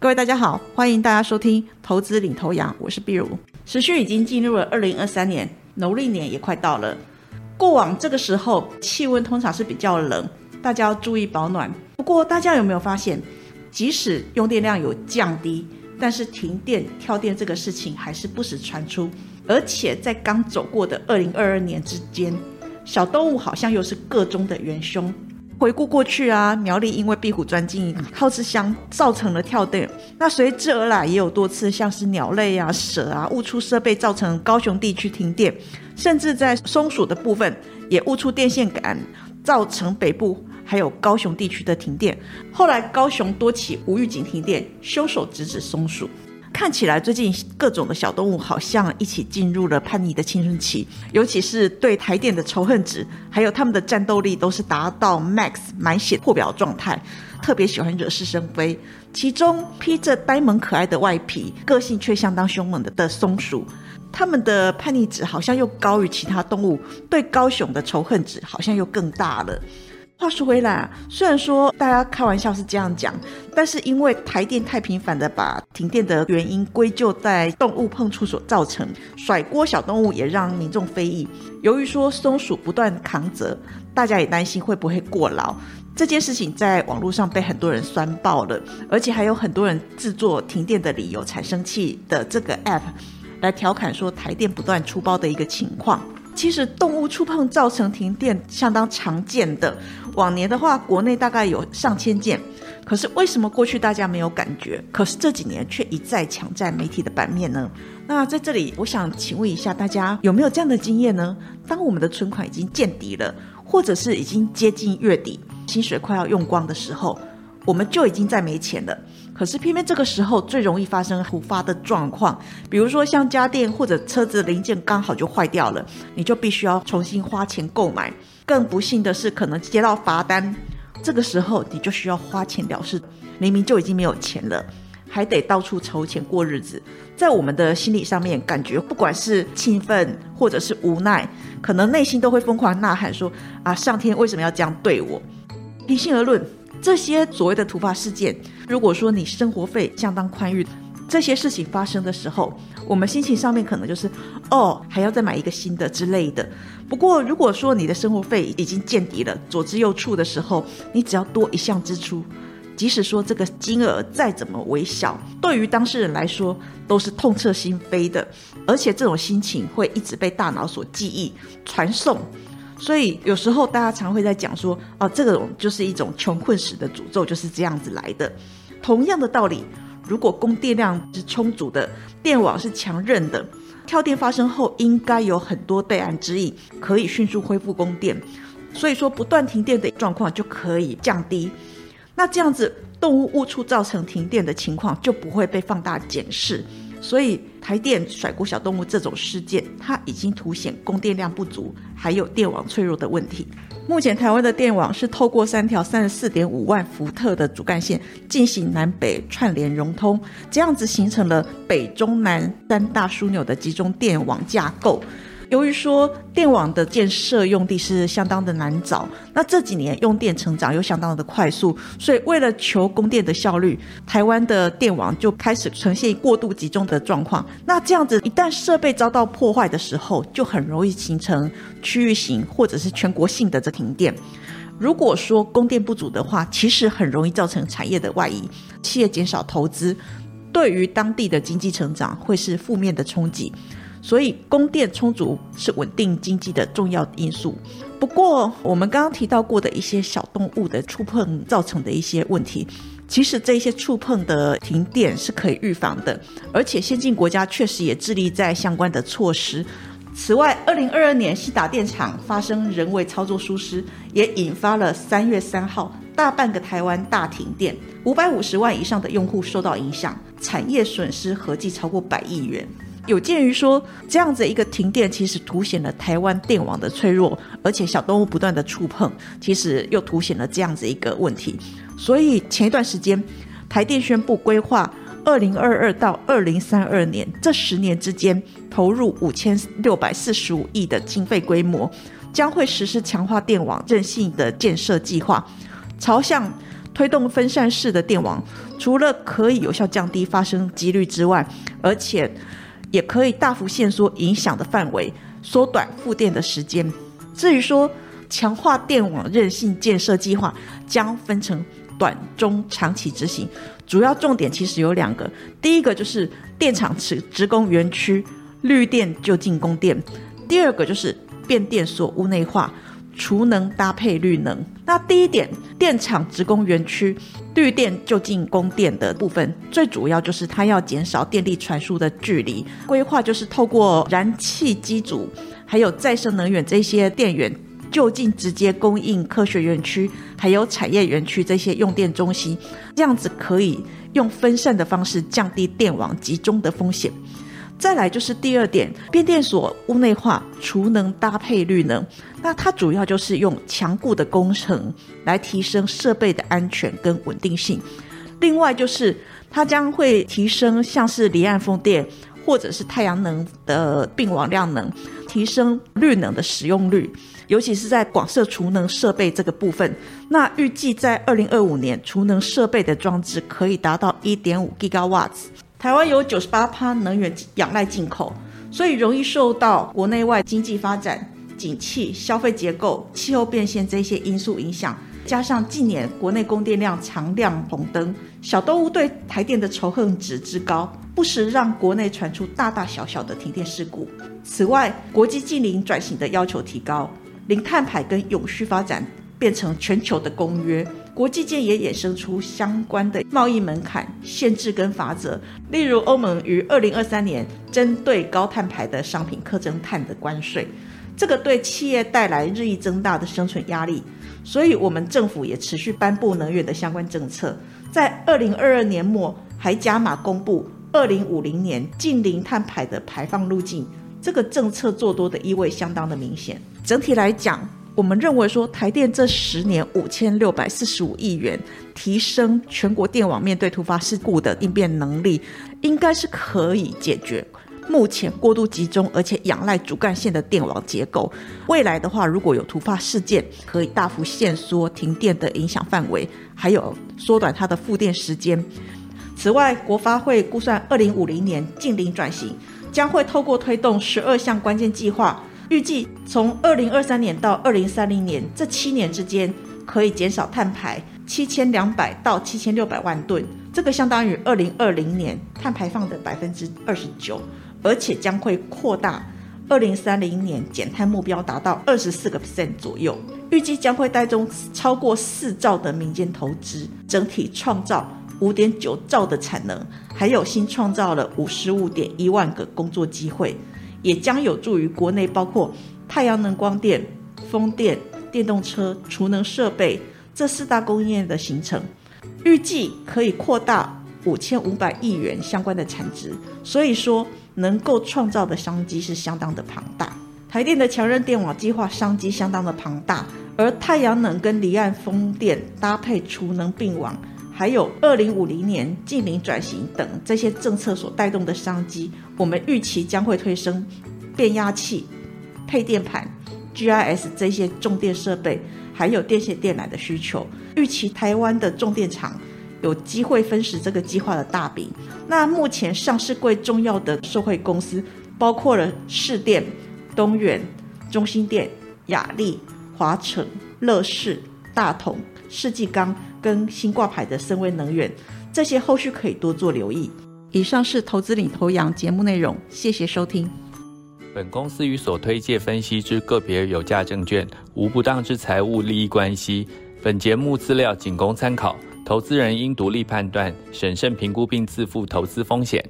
各位大家好，欢迎大家收听投资领头羊，我是碧如。时序已经进入了二零二三年，农历年也快到了。过往这个时候气温通常是比较冷，大家要注意保暖。不过大家有没有发现，即使用电量有降低，但是停电跳电这个事情还是不时传出。而且在刚走过的二零二二年之间，小动物好像又是个中的元凶。回顾过去啊，苗栗因为壁虎钻进耗子箱，造成了跳电。那随之而来也有多次，像是鸟类啊、蛇啊误出设备，造成高雄地区停电。甚至在松鼠的部分，也误出电线杆，造成北部还有高雄地区的停电。后来高雄多起无预警停电，凶手直指松鼠。看起来最近各种的小动物好像一起进入了叛逆的青春期，尤其是对台电的仇恨值，还有他们的战斗力都是达到 max 满血破表状态，特别喜欢惹是生非。其中披着呆萌可爱的外皮，个性却相当凶猛的的松鼠，他们的叛逆值好像又高于其他动物，对高雄的仇恨值好像又更大了。话说回来，虽然说大家开玩笑是这样讲，但是因为台电太频繁的把停电的原因归咎在动物碰触所造成，甩锅小动物也让民众非议。由于说松鼠不断扛责，大家也担心会不会过劳。这件事情在网络上被很多人酸爆了，而且还有很多人制作停电的理由产生器的这个 app 来调侃说台电不断出包的一个情况。其实动物触碰造成停电相当常见的，往年的话国内大概有上千件，可是为什么过去大家没有感觉，可是这几年却一再抢占媒体的版面呢？那在这里，我想请问一下大家有没有这样的经验呢？当我们的存款已经见底了，或者是已经接近月底，薪水快要用光的时候，我们就已经在没钱了。可是偏偏这个时候最容易发生突发的状况，比如说像家电或者车子零件刚好就坏掉了，你就必须要重新花钱购买。更不幸的是，可能接到罚单，这个时候你就需要花钱了事，明明就已经没有钱了，还得到处筹钱过日子。在我们的心理上面，感觉不管是气愤或者是无奈，可能内心都会疯狂呐喊说：“啊，上天为什么要这样对我？”平心而论。这些所谓的突发事件，如果说你生活费相当宽裕，这些事情发生的时候，我们心情上面可能就是哦，还要再买一个新的之类的。不过，如果说你的生活费已经见底了，左支右绌的时候，你只要多一项支出，即使说这个金额再怎么微小，对于当事人来说都是痛彻心扉的，而且这种心情会一直被大脑所记忆传送。所以有时候大家常会在讲说，哦，这种就是一种穷困史的诅咒，就是这样子来的。同样的道理，如果供电量是充足的，电网是强韧的，跳电发生后应该有很多备案指引，可以迅速恢复供电。所以说，不断停电的状况就可以降低。那这样子，动物误触造成停电的情况就不会被放大检视。所以台电甩锅小动物这种事件，它已经凸显供电量不足，还有电网脆弱的问题。目前台湾的电网是透过三条三十四点五万伏特的主干线进行南北串联融通，这样子形成了北中南三大枢纽的集中电网架构。由于说电网的建设用地是相当的难找，那这几年用电成长又相当的快速，所以为了求供电的效率，台湾的电网就开始呈现过度集中的状况。那这样子一旦设备遭到破坏的时候，就很容易形成区域型或者是全国性的这停电。如果说供电不足的话，其实很容易造成产业的外移，企业减少投资，对于当地的经济成长会是负面的冲击。所以，供电充足是稳定经济的重要因素。不过，我们刚刚提到过的一些小动物的触碰造成的一些问题，其实这些触碰的停电是可以预防的，而且先进国家确实也致力在相关的措施。此外，二零二二年西达电厂发生人为操作疏失，也引发了三月三号大半个台湾大停电，五百五十万以上的用户受到影响，产业损失合计超过百亿元。有鉴于说，这样子一个停电，其实凸显了台湾电网的脆弱，而且小动物不断的触碰，其实又凸显了这样子一个问题。所以前一段时间，台电宣布规划二零二二到二零三二年这十年之间，投入五千六百四十五亿的经费规模，将会实施强化电网韧性的建设计划，朝向。推动分散式的电网，除了可以有效降低发生几率之外，而且也可以大幅限缩影响的范围，缩短复电的时间。至于说强化电网韧性建设计划，将分成短、中、长期执行，主要重点其实有两个，第一个就是电厂职职工园区绿电就近供电，第二个就是变电所屋内化。储能搭配绿能，那第一点，电厂职工园区绿电就近供电的部分，最主要就是它要减少电力传输的距离，规划就是透过燃气机组，还有再生能源这些电源就近直接供应科学园区，还有产业园区这些用电中心，这样子可以用分散的方式降低电网集中的风险。再来就是第二点，变电所屋内化储能搭配绿能，那它主要就是用强固的工程来提升设备的安全跟稳定性。另外就是它将会提升像是离岸风电或者是太阳能的并网量能，提升绿能的使用率，尤其是在广设储能设备这个部分。那预计在二零二五年，储能设备的装置可以达到一点五 gigawatts。台湾有九十八趴能源仰赖进口，所以容易受到国内外经济发展、景气、消费结构、气候变迁这些因素影响。加上近年国内供电量常亮红灯，小动物对台电的仇恨值之高，不时让国内传出大大小小的停电事故。此外，国际近零转型的要求提高，零碳排跟永续发展变成全球的公约。国际间也衍生出相关的贸易门槛、限制跟法则，例如欧盟于二零二三年针对高碳排的商品课征碳的关税，这个对企业带来日益增大的生存压力。所以，我们政府也持续颁布能源的相关政策，在二零二二年末还加码公布二零五零年近零碳排的排放路径，这个政策做多的意味相当的明显。整体来讲。我们认为说，台电这十年五千六百四十五亿元，提升全国电网面对突发事故的应变能力，应该是可以解决目前过度集中而且仰赖主干线的电网结构。未来的话，如果有突发事件，可以大幅限缩停电的影响范围，还有缩短它的复电时间。此外，国发会估算，二零五零年近零转型将会透过推动十二项关键计划。预计从二零二三年到二零三零年这七年之间，可以减少碳排七千两百到七千六百万吨，这个相当于二零二零年碳排放的百分之二十九，而且将会扩大二零三零年减碳目标达到二十四个 percent 左右。预计将会带动超过四兆的民间投资，整体创造五点九兆的产能，还有新创造了五十五点一万个工作机会。也将有助于国内包括太阳能光电、风电、电动车、储能设备这四大工业的形成，预计可以扩大五千五百亿元相关的产值，所以说能够创造的商机是相当的庞大。台电的强韧电网计划商机相当的庞大，而太阳能跟离岸风电搭配储能并网。还有二零五零年近零转型等这些政策所带动的商机，我们预期将会推升变压器、配电盘、GIS 这些重电设备，还有电线电缆的需求。预期台湾的重电厂有机会分食这个计划的大饼。那目前上市柜重要的受惠公司，包括了市电、东元、中心电、雅力、华城、乐视、大同、世纪钢。跟新挂牌的深威能源，这些后续可以多做留意。以上是投资领头羊节目内容，谢谢收听。本公司与所推介分析之个别有价证券无不当之财务利益关系。本节目资料仅供参考，投资人应独立判断、审慎评估并自负投资风险。